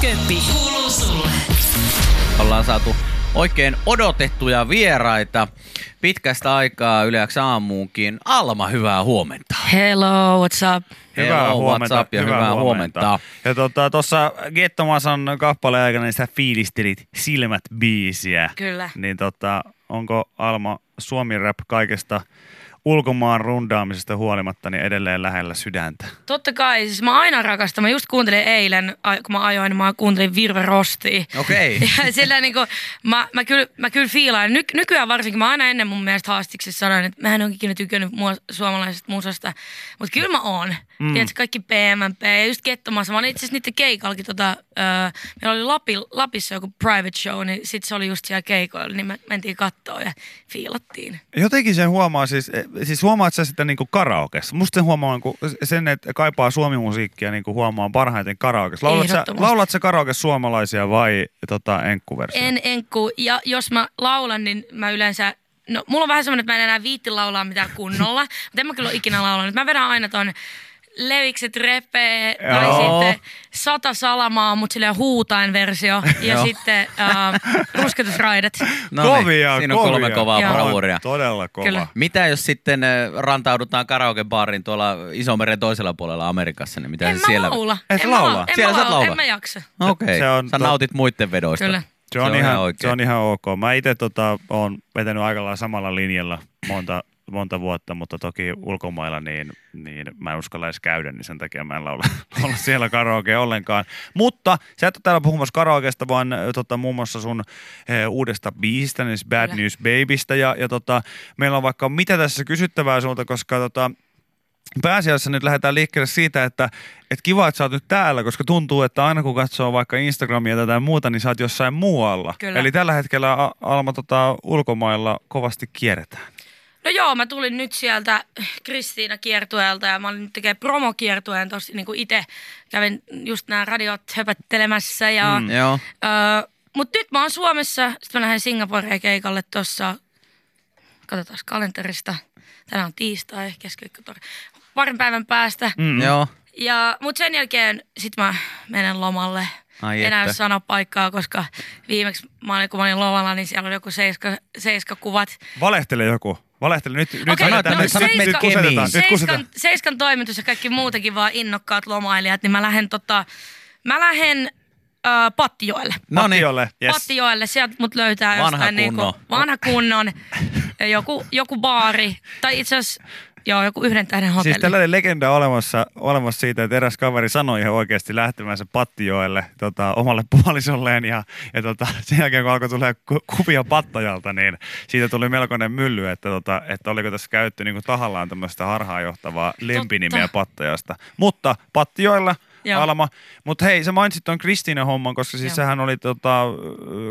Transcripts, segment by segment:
Köppi, kuuluu sulle. Ollaan saatu oikein odotettuja vieraita pitkästä aikaa yleensä aamuunkin. Alma, hyvää huomenta. Hello, what's up? Hyvää Hello, huomenta. what's up ja hyvää, huomenta. Ja tota, tuossa Gettomasan kappaleen aikana niin sä fiilistelit Silmät biisiä. Kyllä. Niin tota, onko Alma Suomi Rap kaikesta ulkomaan rundaamisesta huolimatta niin edelleen lähellä sydäntä? Totta kai, siis mä aina rakastan. Mä just kuuntelin eilen, kun mä ajoin, mä kuuntelin Virve Rostia. Okei. Ja sillä niin kuin, mä, mä, kyllä, mä kyllä fiilaan. Ny, nykyään varsinkin, mä aina ennen mun mielestä haastiksessa sanoin, että mä en ole ikinä tykännyt mua, suomalaisesta musasta. Mutta kyllä mä oon. Mm. Tiedätkö, kaikki PMMP ja just Kettomassa. Mä olin itse asiassa niiden keikallakin tota, öö, meillä oli Lapi, Lapissa joku private show, niin sit se oli just siellä keikoilla, niin me mentiin kattoo ja fiilattiin. Jotenkin sen huomaa, siis, eh, siis huomaat sä sitä niinku karaokessa. Musta sen huomaa niinku sen, että kaipaa suomimusiikkia niinku huomaa parhaiten karaokessa. Laulat sä, laulat sä karaokessa suomalaisia vai tota, enkkuversioita? En enkku. Ja jos mä laulan, niin mä yleensä... No, mulla on vähän semmoinen, että mä en enää viitti laulaa mitään kunnolla. mutta en mä kyllä ole ikinä laulanut. Mä vedän aina ton Levikset repee tai Joo. sitten Sata salamaa, mutta silleen huutain versio. ja Joo. sitten äh, Rusketusraidat. No kovia, siinä on kovia. kolme kovaa Joo. bravuria. Todella kova. Kyllä. Mitä jos sitten äh, rantaudutaan karaokebaariin tuolla Isomeren toisella puolella Amerikassa, niin mitä En sä mä siellä... laula. Et en laula? Mä, en Siellä mä sä et laula. laula? En mä jaksa. Okei, Se on sä to- nautit muiden vedoista. Kyllä. Se on, ihan, se on ihan ok. Mä itse tota, oon vetänyt aika lailla samalla linjalla monta, monta vuotta, mutta toki ulkomailla niin, niin mä en uskalla edes käydä, niin sen takia mä en laula, laula siellä karaoke ollenkaan. Mutta sä et ole täällä puhumassa karaokeesta, vaan tota, muun muassa sun e, uudesta biisistä, niin Bad Kyllä. News Babystä. Ja, ja tota, meillä on vaikka mitä tässä kysyttävää sulta, koska tota, pääasiassa nyt lähdetään liikkeelle siitä, että, että kiva, että sä oot nyt täällä, koska tuntuu, että aina kun katsoo vaikka Instagramia tai jotain muuta, niin sä oot jossain muualla. Kyllä. Eli tällä hetkellä Alma tota, ulkomailla kovasti kierretään. No joo, mä tulin nyt sieltä Kristiina kiertueelta ja mä olin nyt tekemään promokiertueen tossa niin itse kävin just nämä radiot höpöttelemässä ja Mm, joo. Öö, mutta nyt mä oon Suomessa, sitten mä lähden Singaporeen keikalle tuossa, katsotaan kalenterista, tänään on tiistai, keskiviikkotori, parin päivän päästä. Mm. Joo. Ja, mutta sen jälkeen sit mä menen lomalle. Ai Enää että. sano paikkaa, koska viimeksi mä olin, kun mä olin lomalla, niin siellä oli joku seiska, seiska kuvat. Valehtele joku. Valehtele. Nyt, nyt, Okei, annetaan- no nyt, nyt, nyt, Seiska- kusetetaan. Nyt Seiskan, seiskan toimitus ja kaikki muutakin vaan innokkaat lomailijat, niin mä lähden tota, mä lähden äh, Pattijoelle. No niin. Pattiolle, yes. Pattijoelle, sieltä mut löytää Vanha jostain niinku, vanha kunnon, joku, joku baari, tai itse asiassa joo, joku yhden tähden hotelli. Siis tällainen legenda olemassa, olemassa siitä, että eräs kaveri sanoi ihan oikeasti lähtemänsä Pattijoelle tota, omalle puolisolleen ja, ja tota, sen jälkeen kun alkoi tulla ku- kuvia Pattajalta, niin siitä tuli melkoinen mylly, että, tota, että oliko tässä käytetty niin tahallaan tämmöistä harhaanjohtavaa lempinimeä Totta. Pattajasta. Mutta Pattijoilla Joo. Alma. Mutta hei, sä mainitsit tuon Kristiina homman, koska siis Joo. sähän oli tota,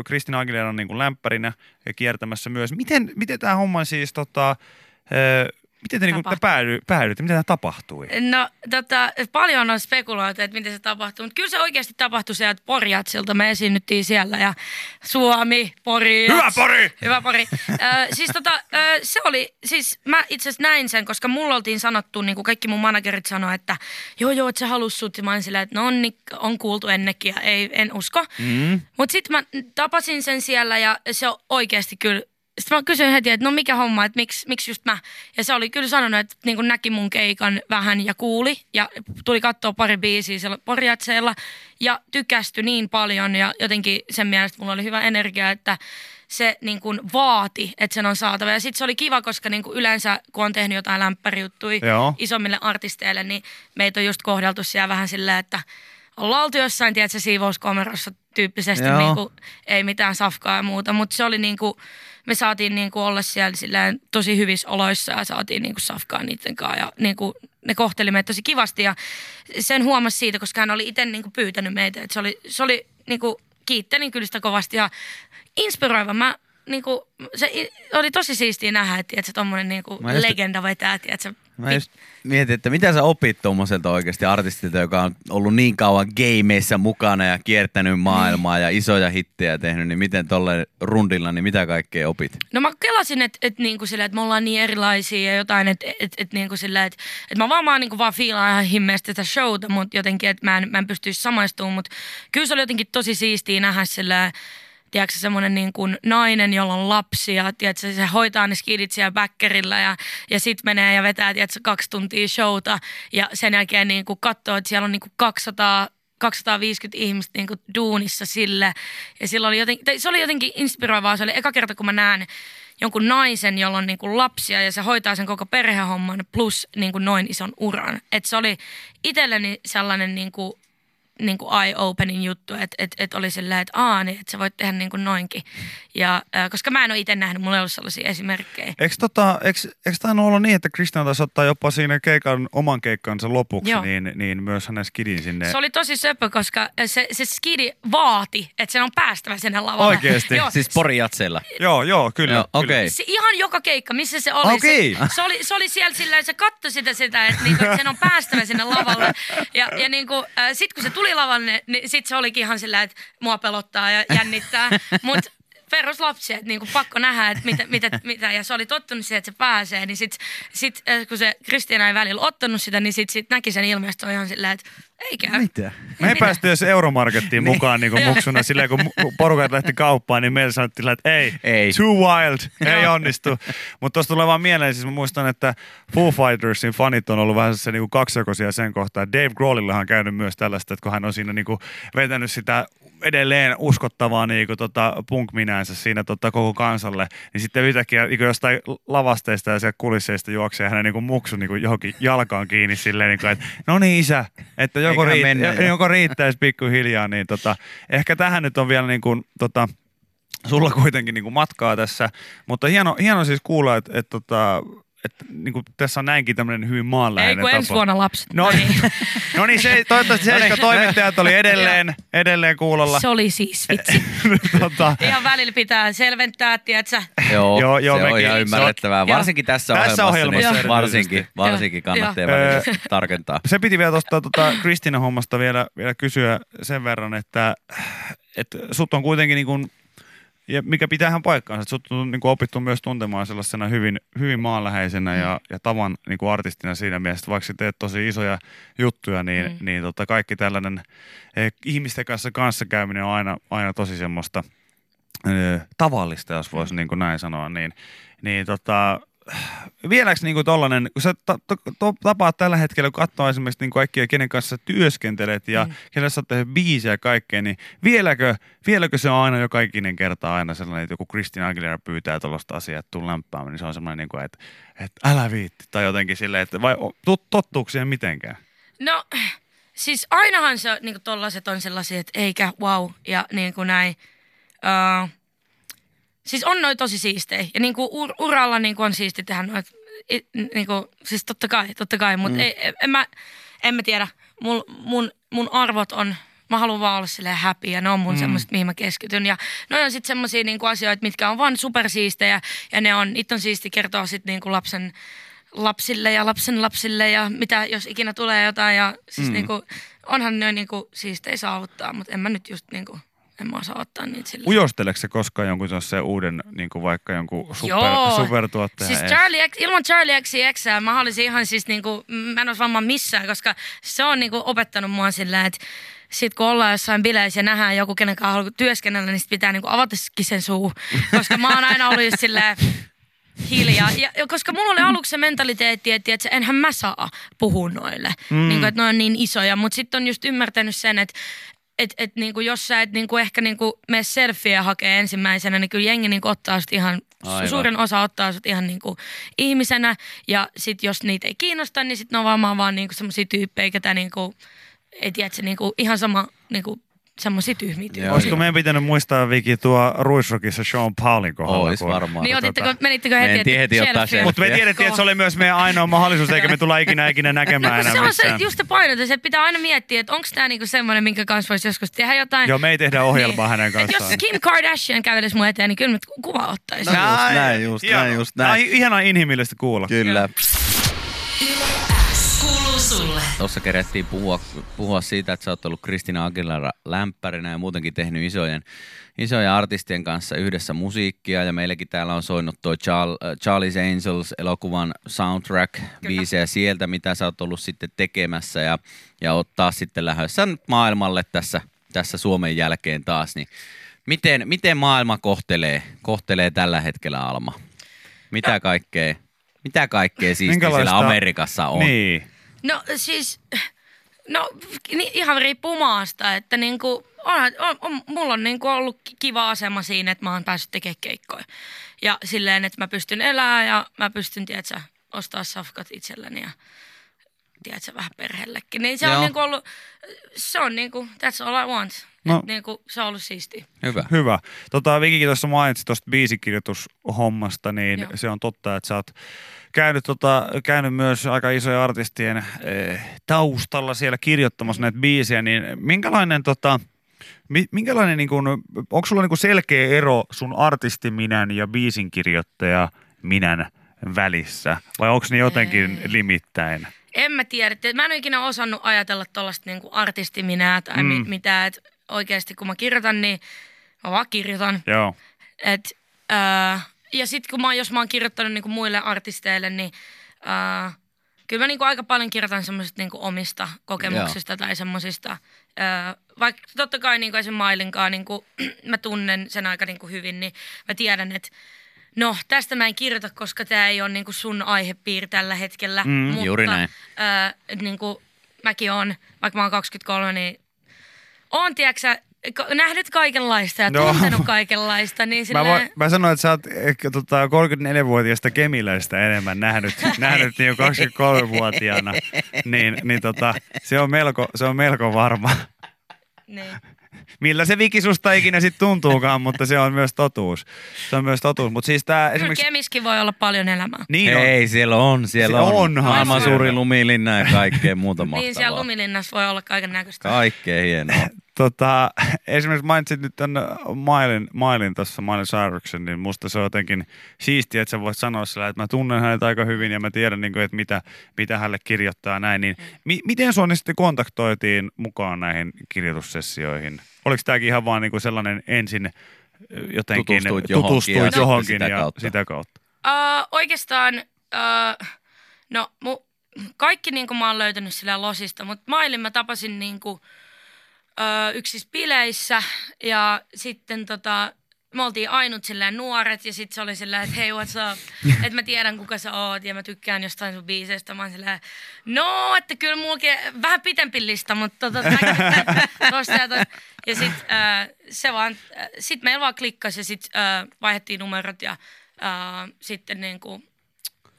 Kristiina Aguileran niin lämpärinä ja kiertämässä myös. Miten, miten tämä homma siis, tota, miten te, niin kuin, te Tapahtui. päädy, päädyitte, miten tämä tapahtui? No tota, paljon on spekuloitu, että miten se tapahtuu, mutta kyllä se oikeasti tapahtui sieltä Porjatsilta. Me esiinnyttiin siellä ja Suomi, Pori. Hyvä Pori! Hyvä Pori. Ö, siis tota, ö, se oli, siis mä itse asiassa näin sen, koska mulla oltiin sanottu, niin kuin kaikki mun managerit sanoi, että joo joo, että se halusi sut. Ja mä olin silleen, että no on, niin- on kuultu ennenkin ja ei, en usko. Mm. Mutta sitten mä tapasin sen siellä ja se oikeasti kyllä sitten mä kysyin heti, että no mikä homma, että miksi, miksi just mä. Ja se oli kyllä sanonut, että niin näki mun keikan vähän ja kuuli. Ja tuli katsoa pari biisiä siellä porjatseilla. Ja tykästyi niin paljon ja jotenkin sen mielestä mulla oli hyvä energia, että se niin kuin vaati, että sen on saatava. Ja sitten se oli kiva, koska niin kuin yleensä kun on tehnyt jotain lämpärijuttuja Joo. isommille artisteille, niin meitä on just kohdeltu siellä vähän silleen, että ollaan oltu jossain, tiedätkö, siivouskomerossa tyyppisesti, Joo. niin kuin, ei mitään safkaa ja muuta, mutta se oli niin kuin, me saatiin niin kuin olla siellä silleen tosi hyvissä oloissa ja saatiin niin kuin safkaa niiden kanssa ja niin kuin, ne kohteli meitä tosi kivasti ja sen huomasi siitä, koska hän oli itse niin kuin pyytänyt meitä, että se oli, se oli niin kuin, kiittelin kyllä sitä kovasti ja inspiroiva. Mä niinku, se i- oli tosi siistiä nähdä, että tiedätkö, tommonen Mä just- legenda vetää, tiedätkö, Mä just mietin, että mitä sä opit tuommoiselta oikeasti artistilta, joka on ollut niin kauan gameissa mukana ja kiertänyt maailmaa ja isoja hittejä tehnyt, niin miten tolle rundilla, niin mitä kaikkea opit? No mä kelasin, että et niinku että me ollaan niin erilaisia ja jotain, että et, et niinku sillä, että et mä vaan niinku vaan fiilaan ihan himmeästi tätä showta, mutta jotenkin, että mä en, mä en pystyisi samaistumaan, mutta kyllä se oli jotenkin tosi siistiä nähdä sillä, tiedätkö, semmoinen niin kuin nainen, jolla on lapsia, tiedätkö, se hoitaa ne skidit siellä backerilla ja, ja sit menee ja vetää, tiedätkö, kaksi tuntia showta ja sen jälkeen niin kuin katsoo, että siellä on niin kuin 200 250 ihmistä niin kuin duunissa sille. Ja silloin oli jotenkin, se oli jotenkin inspiroivaa. Se oli eka kerta, kun mä näen jonkun naisen, jolla on niin kuin lapsia ja se hoitaa sen koko perhehomman plus niin kuin noin ison uran. Et se oli itselleni sellainen niin kuin, niin kuin eye-opening juttu, että et, et oli silleen, että aa, niin, että sä voit tehdä niin kuin noinkin. Ja, äh, koska mä en ole itse nähnyt, mulla ei ollut sellaisia esimerkkejä. Eikö, tota, eikö, eikö tainnut olla niin, että Kristian taisi ottaa jopa siinä keikan, oman keikkansa lopuksi, Joo. niin, niin myös hänen skidin sinne? Se oli tosi söpö, koska se, se skidi vaati, että sen on päästävä sinne lavalle. Oikeesti? Joo, Siis porijatseilla. Joo, joo, kyllä. Joo, kyllä. okei. Se ihan joka keikka, missä se oli. Okei. Se, se, oli, se oli siellä sillä se katsoi sitä, sitä että, niinku, että sen on päästävä sinne lavalle. Ja, ja niinku, äh, sitten kun se tuli lavalle, niin sitten se olikin ihan sillä, että mua pelottaa ja jännittää. Mutta peruslapsia, että niinku pakko nähdä, että mitä, mitä, mitä, ja se oli tottunut siihen, että se pääsee, niin sitten sit, äh, kun se Kristiina ei välillä ottanut sitä, niin sitten sit näki sen ilmeisesti on ihan silleen, että ei käy. Mitä? Me ei päästy edes Euromarkettiin mukaan niin kuin muksuna. Silleen kun porukat lähti kauppaan, niin meillä sanottiin, että ei, Ei. too wild, ei onnistu. Mutta tuosta tulee vaan mieleen, siis mä muistan, että Foo Fightersin fanit on ollut vähän se niin kaksijakoisia sen kohtaan. Dave Grohlillahan on käynyt myös tällaista, että kun hän on siinä niin kuin vetänyt sitä edelleen uskottavaa niin kuin, tota, punk-minäänsä siinä tota, koko kansalle, niin sitten yhtäkkiä niin kuin jostain lavasteista ja sieltä kulisseista juoksee hänen niin kuin muksu niin kuin johonkin jalkaan kiinni silleen, niin kuin, että no niin isä, että joko, Eiköhän riit, mennä jo. joko riittäisi pikkuhiljaa, niin tota, ehkä tähän nyt on vielä niin kuin, tota, sulla kuitenkin niin kuin matkaa tässä, mutta hieno, hieno siis kuulla, että, että, tota, että niin kuin tässä on näinkin tämmöinen hyvin Ei maanläheinen kun ensi vuonna lapset. No niin, no niin se, toivottavasti Seiska toimittajat oli edelleen, edelleen kuulolla. Se oli siis vitsi. tota, Ihan välillä pitää selventää, tiedätkö? Joo, Joo, joo, se on mekin- ihan se on- ymmärrettävää. joo. Varsinkin tässä, Tässä ohjelmassa, ohjelmassa niin varsinkin, varsinkin kannattaa välillä tarkentaa. se piti vielä tuosta tota, Kristina hommasta vielä, vielä kysyä sen verran, että, että sut on kuitenkin niin kuin, ja mikä pitäähän paikkaansa, että sut on niin kuin opittu myös tuntemaan sellaisena hyvin, hyvin maanläheisenä ja, ja tavan niin kuin artistina siinä mielessä, että vaikka teet tosi isoja juttuja, niin, Mm. niin tota, kaikki tällainen eh, ihmisten kanssa kanssakäyminen on aina, aina tosi semmoista eh, tavallista, jos voisi niin kuin näin sanoa, niin, niin tota, vieläks niinku tollanen, kun sä ta- ta- to- tapaat tällä hetkellä, kun katsoo esimerkiksi niinku kaikkia, kenen kanssa sä työskentelet ja mm. kenelle sä oot biisiä ja kaikkea, niin vieläkö, vieläkö se on aina jo kaikinen kerta aina sellainen, että joku Christina Aguilera pyytää tuollaista asiaa, että tuu lämpäämään, niin se on semmoinen, niinku, että, että älä viitti, tai jotenkin silleen, että vai tottuuko siihen mitenkään? No, siis ainahan se niin tollaset on sellaisia, että eikä wow ja niin kuin näin. Uh, siis on noin tosi siistejä. Ja niin kuin ur- uralla niin kuin on siisti tehdä noit. i- Niin kuin, siis totta kai, totta kai. Mutta mm. en, en, mä, en mä tiedä. Mun, mun, mun arvot on, mä haluan vaan olla silleen happy ja ne on mun mm. semmoiset, mihin mä keskityn. Ja ne on sitten semmoisia niin asioita, mitkä on vaan supersiistejä ja ne on, niitä on siisti kertoa sitten niin kuin lapsen lapsille ja lapsen lapsille ja mitä jos ikinä tulee jotain. Ja siis mm. niinku, onhan ne niinku siistei saavuttaa, mutta en mä nyt just niinku, en mä osaa ottaa niitä sille. Ujosteleeko se koskaan jonkun sellaisen uuden, niin kuin vaikka jonkun super, Joo. supertuottajan Siis? Charlie X, ilman Charlie X mä olisin ihan siis niinku, mä en olisi varmaan missään, koska se on niinku opettanut mua sillä, että sit kun ollaan jossain bileissä ja nähdään joku, kenen kanssa haluaa työskennellä, niin sit pitää niinku avatakin sen suu. Koska mä oon aina ollut just silleen, hiljaa. Ja, ja koska mulla oli aluksi se mentaliteetti, että, että enhän mä saa puhua noille. Mm. Niin kuin, että ne on niin isoja. Mutta sitten on just ymmärtänyt sen, että et, et, niinku, jos sä et niinku, ehkä niinku, mene selfieä hakee ensimmäisenä, niin kyllä jengi niinku, ottaa sut ihan, Aivan. suurin osa ottaa sut ihan niinku, ihmisenä. Ja sitten jos niitä ei kiinnosta, niin sitten ne on varmaan vaan niinku, semmoisia tyyppejä, ketä niinku, ei tiedä, se niinku, ihan sama niinku, semmosia tyhmiä Joo, tyyppejä. Olisiko meidän pitänyt muistaa Viki tuo Ruisrockissa Sean Paulin kohdalla? Ois kun- varmaan. Niin otitteko, tota- menittekö Me heti, en tiedä heti ottaa selfie? Mutta me tiedettiin, että se oli myös meidän ainoa mahdollisuus, eikä me tulla ikinä ikinä näkemään No, enää se on se, just se painotus, että pitää aina miettiä, että onko tämä niinku semmoinen, minkä kanssa voisi joskus tehdä jotain. Joo, me ei tehdä ohjelmaa Niin. hänen Et kanssaan. Jos Kim Kardashian kävelisi mun eteen, niin kyllä mä kuva ottaisin. No, just näin, just näin, just näin. Ihana inhimillistä kuulla. Kyllä. Sulle. Tuossa kerettiin puhua, puhua siitä, että sä oot ollut Kristina Aguilera lämpärinä ja muutenkin tehnyt isojen, isojen artistien kanssa yhdessä musiikkia. Ja meilläkin täällä on soinut toi Charl- Charlie's Angels elokuvan soundtrack biisejä sieltä, mitä sä oot ollut sitten tekemässä. Ja, ja oot taas sitten lähdössä nyt maailmalle tässä, tässä Suomen jälkeen taas. Niin miten, miten maailma kohtelee, kohtelee tällä hetkellä Alma? Mitä kaikkea, mitä kaikkea siistiä siellä Amerikassa on? Niin. No siis, no ihan riippuu maasta, että niinku, onhan, on, on, mulla on niinku ollut ki- kiva asema siinä, että mä oon päässyt tekemään keikkoja. Ja silleen, että mä pystyn elämään ja mä pystyn, tiedätkö, ostaa safkat itselleni ja tiedätkö, vähän perheellekin. Niin se Joo. on niinku ollut, se on niinku, that's all I want. No. No. Niinku, se on ollut siistiä. Hyvä. Hyvä. Tota, Vikikin tuossa mainitsi tuosta biisikirjoitushommasta, niin Joo. se on totta, että sä oot käynyt, tota, käynyt myös aika isojen artistien eh, taustalla siellä kirjoittamassa näitä biisejä, niin minkälainen tota, mi- Minkälainen, niin kun, onko sulla niin kun selkeä ero sun artistiminän ja biisinkirjoittaja minän välissä? Vai onko ne jotenkin Ei. limittäin? En mä tiedä. että Mä en ole ikinä osannut ajatella tuollaista niinku artistiminää tai Mm. mm. mitään. Et oikeasti kun mä kirjoitan, niin mä vaan kirjoitan. Joo. Et, ää, ja sitten kun mä, jos mä oon kirjoittanut niinku muille artisteille, niin ää, kyllä mä niinku aika paljon kirjoitan semmoisista niinku omista kokemuksista tai semmoisista. Vaikka totta kai niinku esim. Mailinkaan niinku, mä tunnen sen aika niinku hyvin, niin mä tiedän, että no tästä mä en kirjoita, koska tämä ei ole niinku sun aihepiiri tällä hetkellä. Mm, mutta, juuri näin. Ää, et niinku, mäkin on, vaikka mä oon 23, niin oon, tiedätkö ko- nähnyt kaikenlaista ja Joo. tuntenut kaikenlaista. Niin Mä, silleen, voin, mä sanoin, että sä oot ehkä tota 34-vuotiaasta kemiläistä enemmän nähnyt, nähnyt niin jo 23-vuotiaana, niin, niin tota, se, on melko, se on melko varma. niin. Millä se Viki susta ikinä sitten tuntuukaan, mutta se on myös totuus. Se on myös totuus. Mutta siis tää esimerkiksi... Kemiskin voi olla paljon elämää. Niin on. Ei, siellä on, siellä Se on. onhan Maailman suuri lumilinna ja kaikkea muuta Niin siellä mahtavaa. lumilinnassa voi olla kaiken näköistä. Kaikkea hienoa. Tota, esimerkiksi mainitsit nyt tämän Mailin, Mailin tuossa, Mailin Cyruksen, niin musta se on jotenkin siistiä, että sä voit sanoa sillä, että mä tunnen hänet aika hyvin ja mä tiedän, niin kuin, että mitä, mitä hänelle kirjoittaa näin. Niin, mi- miten sua niin sitten kontaktoitiin mukaan näihin kirjoitussessioihin? Oliko tämäkin ihan vaan niin kuin sellainen ensin ö, jotenkin Tutustuit johonkin tutustuit ja johonkin sitä ja kautta. sitä kautta? Uh, oikeastaan, uh, no mu, kaikki niin mä oon löytänyt sillä losista, mutta Mailin mä tapasin niin kuin, yksissä bileissä ja sitten tota, me oltiin ainut silleen nuoret ja sitten se oli silleen, että hei what's up, että mä tiedän kuka sä oot ja mä tykkään jostain sun biiseistä. Mä oon silleen, no, että kyllä mullakin vähän pitempi lista, mutta tota, tosta ja, toi. ja sitten äh, se vaan, äh, sit meillä vaan klikkasi ja sitten äh, vaihdettiin numerot ja äh, sitten niinku,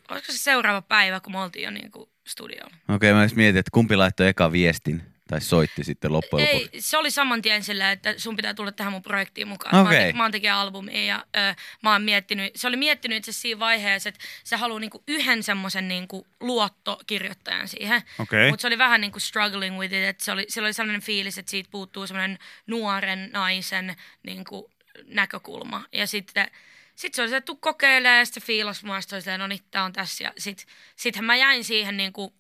olisiko se seuraava päivä, kun me oltiin jo niinku studiolla. Okei, mä just mietin, että kumpi laittoi eka viestin tai soitti sitten loppujen Ei, lopuksi. se oli saman tien sillä, että sun pitää tulla tähän mun projektiin mukaan. Mä, Okei. oon, te- mä oon tekijä albumia ja ö, mä oon miettinyt, se oli miettinyt itse siinä vaiheessa, että se haluaa niinku yhden semmoisen niinku luottokirjoittajan siihen. Okei. Mutta se oli vähän niinku struggling with it, että se oli, se oli sellainen fiilis, että siitä puuttuu semmoinen nuoren naisen niinku näkökulma. Ja sitten sit se oli se, että tuu kokeilemaan ja sitten se fiilas mua, sit se oli silleen, no niin, tää on tässä. Ja sit, sittenhän mä jäin siihen niinku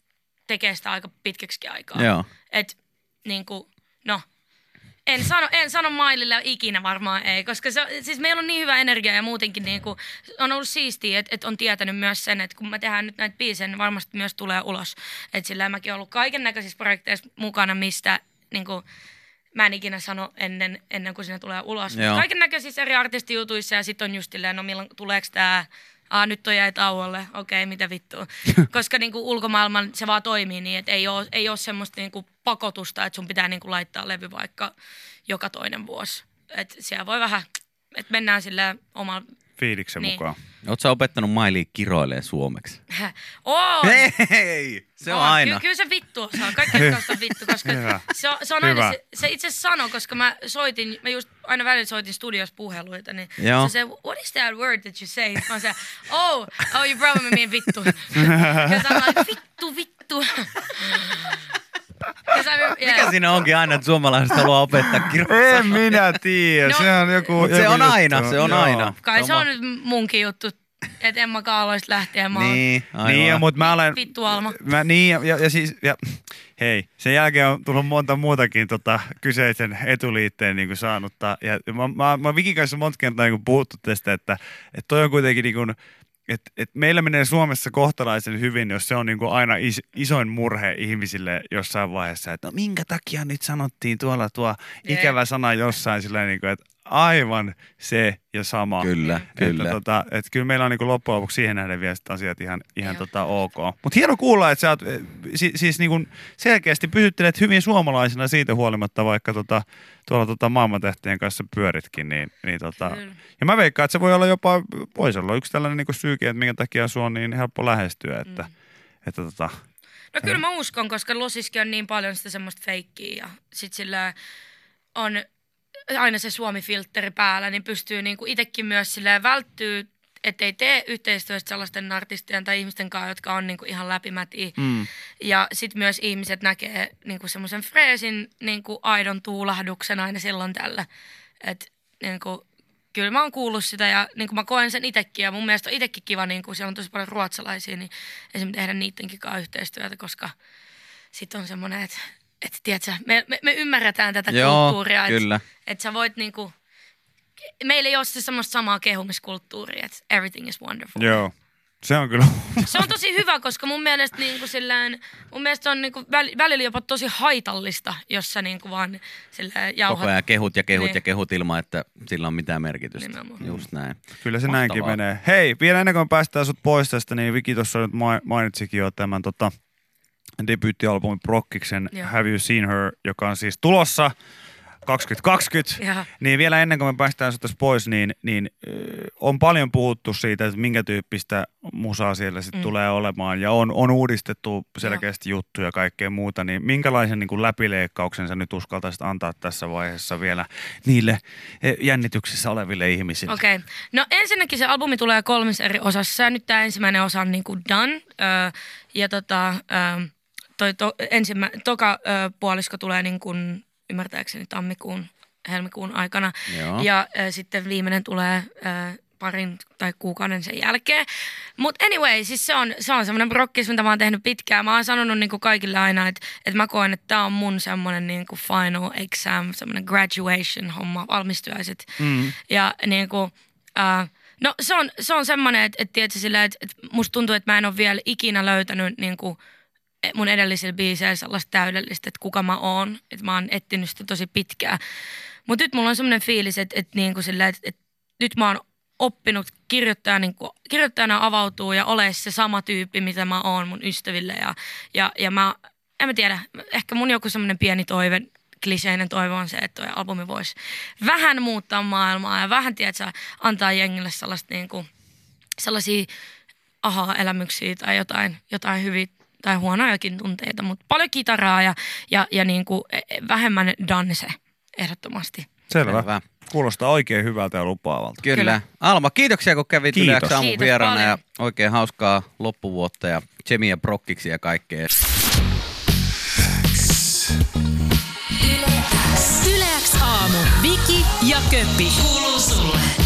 tekemään sitä aika pitkäksi aikaa. Joo. Et niinku, no, en sano, en sano Mailille ikinä varmaan ei, koska se, siis meillä on niin hyvä energia ja muutenkin niinku, on ollut siistiä, että et on tietänyt myös sen, että kun me tehdään nyt näitä biisejä, niin varmasti myös tulee ulos. Että sillä mäkin olen ollut kaiken näköisissä projekteissa mukana, mistä niinku, mä en ikinä sano ennen, ennen kuin sinne tulee ulos. Kaiken näköisissä eri artistijutuissa ja sitten on just silleen, no milloin tuleeko tämä Aa, nyt on jäi tauolle, okei, mitä vittua. Koska niinku ulkomaailman se vaan toimii niin, että ei ole, ei ole semmoista niinku pakotusta, että sun pitää niinku laittaa levy vaikka joka toinen vuosi. Et siellä voi vähän, että mennään sillä omalla fiiliksen Niin. mukaan. Oletko sä opettanut Mailia kiroilee suomeksi? On. Hei, se on On, aina. Kyllä, kyllä se vittu osaa. Kaikki osaa vittu, koska se on, se on aina, se, se itse sanoo, koska mä soitin, mä just aina välillä soitin studiossa puheluita, niin Joo. se se, what is that word that you say? Mä oon se, oh, oh you probably mean vittu. Ja like, vittu, vittu. Mikä siinä onkin aina, että suomalaiset haluaa opettaa kiroilemaan? En minä tiedä, No, se on joku Mut se joku on juttu. aina, se on Joo. aina. Kai se on nyt munkin juttu, että Emma Kaaloista lähtien mä oon Niin, aivan. Niin, mutta mä olen... vittu Alma. Mä, niin, ja, ja, ja siis, ja, hei, sen jälkeen on tullut monta muutakin tota, kyseisen etuliitteen niin saanutta. Ja mä, mä, mä Vikin kanssa monta kertaa niin puhuttu tästä, että, että toi on kuitenkin niin kuin, että, että meillä menee Suomessa kohtalaisen hyvin, jos se on niin kuin aina is, isoin murhe ihmisille jossain vaiheessa, että no minkä takia nyt sanottiin tuolla tuo ikävä sana jossain sillä niin kuin, että aivan se ja sama. Kyllä, kyllä. Että, tota, et kyllä meillä on niinku loppujen lopuksi siihen nähden vielä asiat ihan, ihan Joo. tota ok. Mutta hieno kuulla, että sä oot, eh, si, siis niinku selkeästi pysyttelet hyvin suomalaisena siitä huolimatta, vaikka tota, tuolla tota maailmantähtien kanssa pyöritkin. Niin, niin tota, Kyllä. ja mä veikkaan, että se voi olla jopa, voisi olla yksi tällainen niinku syykin, että minkä takia sua on niin helppo lähestyä. Että, mm. että tota, No kyllä mä uskon, koska Losiskin on niin paljon sitä semmoista feikkiä ja sit sillä on aina se Suomi-filtteri päällä, niin pystyy niinku itsekin myös silleen välttyy, ettei tee yhteistyöstä sellaisten artistien tai ihmisten kanssa, jotka on niinku ihan läpimätiä. mm. Ja sitten myös ihmiset näkee niinku semmoisen freesin niinku aidon tuulahduksen aina silloin tällä. Että niinku, kyllä mä oon kuullut sitä ja niinku mä koen sen itsekin. Ja mun mielestä on itsekin kiva, niinku, siellä on tosi paljon ruotsalaisia, niin esimerkiksi tehdä niidenkin kanssa yhteistyötä, koska sitten on semmoinen, että et, tiedätkö, me, me, me ymmärretään tätä Joo, kulttuuria. kyllä. Että et sä voit niinku, meillä ei ole se semmoista samaa kehumiskulttuuria, että everything is wonderful. Joo, se on kyllä. Se on tosi hyvä, koska mun mielestä, niin kuin sillään, mun mielestä on niin kuin väl, välillä jopa tosi haitallista, jos sä niin kuin vaan jauhat. Koko ajan kehut ja kehut Niin. ja kehut ilman, että sillä on mitään merkitystä. Nimenomaan. Just näin. Kyllä se Mahtavaa. näinkin menee. Hei, vielä ennen kuin päästään sut pois tästä, niin Viki tuossa nyt ma- mainitsikin jo tämän tota, debyyttialbumin Prokkiksen Joo. Have You Seen Her, joka on siis tulossa 2020. Joo. Niin vielä ennen kuin me päästään sut pois, niin, niin äh, on paljon puhuttu siitä, että minkä tyyppistä musaa siellä sitten Mm. tulee olemaan. Ja on, on uudistettu selkeästi juttuja ja kaikkea muuta. Niin minkälaisen niin kuin läpileikkauksen sä nyt uskaltaisit antaa tässä vaiheessa vielä niille eh, jännityksissä oleville ihmisille? Okei. Okay. No ensinnäkin se albumi tulee kolmessa eri osassa. Ja nyt tämä ensimmäinen osa on niin kuin done. Öö, ja tota, öö, toi to, ensimmä, toka öö, puolisko tulee niin kuin, ymmärtääkseni tammikuun, helmikuun aikana. Joo. Ja ö, sitten viimeinen tulee ö, parin tai kuukauden sen jälkeen. Mutta anyway, siis se on, se on semmoinen brokkis, mitä mä oon tehnyt pitkään. Mä oon sanonut niinku kaikille aina, että, että mä koen, että tää on mun semmoinen niinku final exam, semmoinen graduation homma, valmistujaiset. Mm. Ja niinku, äh, no se on, se on semmoinen, että, että, sillä, että, musta tuntuu, että mä en ole vielä ikinä löytänyt niinku, mun edellisillä biiseillä sellaista täydellistä, että kuka mä oon. Että mä oon etsinyt sitä tosi pitkään. Mutta nyt mulla on semmoinen fiilis, että, että, niinku sillä, että, että nyt mä oon oppinut kirjoittajana, niin kuin, kirjoittajana avautuu ja ole se sama tyyppi, mitä mä oon mun ystäville. Ja, ja, ja mä, en mä tiedä, ehkä mun joku semmoinen pieni toive, kliseinen toive on se, että toi albumi voisi vähän muuttaa maailmaa ja vähän, tiedätkö, antaa jengille sellaista niin kuin, sellaisia aha-elämyksiä tai jotain, jotain hyviä tai huonojakin tunteita, mutta paljon kitaraa ja, ja, ja niin kuin vähemmän danse ehdottomasti. Selvä. Selvä. Kuulostaa oikein hyvältä ja lupaavalta. Kyllä. Kyllä. Alma, kiitoksia kun kävit Kiitos. Yleäksi aamun Kiitos vieraana paljon. ja oikein hauskaa loppuvuotta ja Jemiä prokkiksi ja kaikkea. Yleäks aamu. Viki ja Köppi. Kuuluu sulle.